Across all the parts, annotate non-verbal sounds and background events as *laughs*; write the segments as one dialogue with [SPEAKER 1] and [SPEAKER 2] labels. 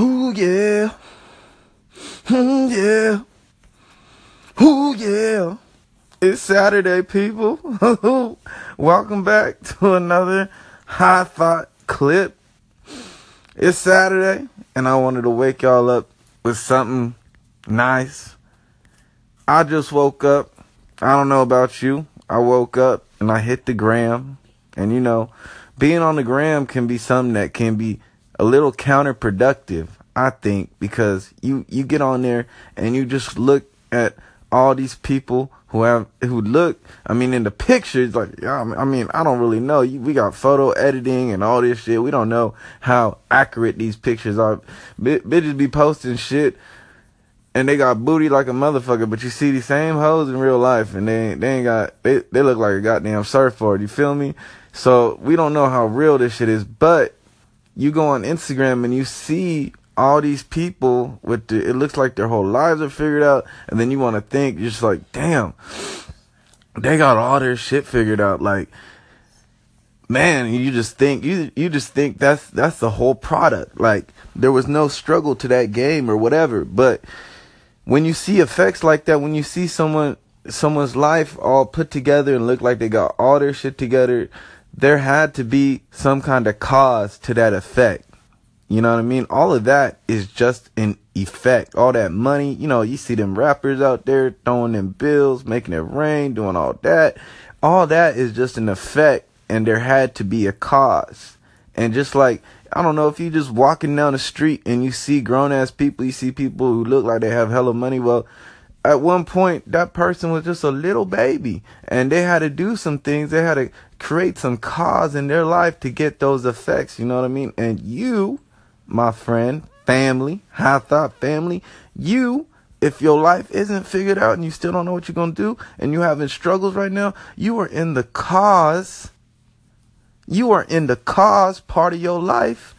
[SPEAKER 1] Ooh yeah. Ooh yeah. Ooh yeah. It's Saturday, people. *laughs* Welcome back to another high thought clip. It's Saturday, and I wanted to wake y'all up with something nice. I just woke up. I don't know about you. I woke up and I hit the gram. And you know, being on the gram can be something that can be a little counterproductive, I think, because you you get on there and you just look at all these people who have who look. I mean, in the pictures, like I mean, I don't really know. We got photo editing and all this shit. We don't know how accurate these pictures are. Bitches be posting shit. And they got booty like a motherfucker, but you see these same hoes in real life, and they they ain't got they they look like a goddamn surfboard. You feel me? So we don't know how real this shit is, but you go on Instagram and you see all these people with the, it looks like their whole lives are figured out, and then you want to think, you're just like, damn, they got all their shit figured out. Like, man, you just think you you just think that's that's the whole product. Like, there was no struggle to that game or whatever. But when you see effects like that, when you see someone someone's life all put together and look like they got all their shit together there had to be some kind of cause to that effect. You know what I mean? All of that is just an effect. All that money, you know, you see them rappers out there throwing them bills, making it rain, doing all that. All that is just an effect, and there had to be a cause. And just like, I don't know, if you just walking down the street and you see grown ass people, you see people who look like they have hella money, well, at one point that person was just a little baby and they had to do some things. They had to create some cause in their life to get those effects you know what i mean? And you my friend family high thought family you if your life isn't figured out and you still don't know what you're going to do and you're having struggles right now you are in the cause. You are in the cause part of your life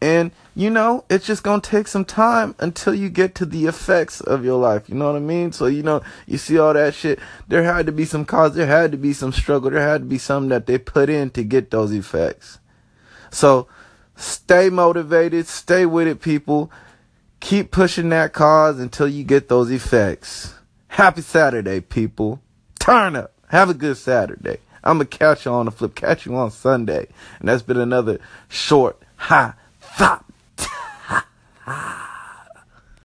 [SPEAKER 1] and you know, it's just gonna take some time until you get to the effects of your life. You know what I mean? So you know, you see all that shit. There had to be some cause. There had to be some struggle. There had to be something that they put in to get those effects. So stay motivated. Stay with it, people. Keep pushing that cause until you get those effects. Happy Saturday, people. Turn up. Have a good Saturday. I'm gonna catch you on the flip. Catch you on Sunday. And that's been another short, high, Ah.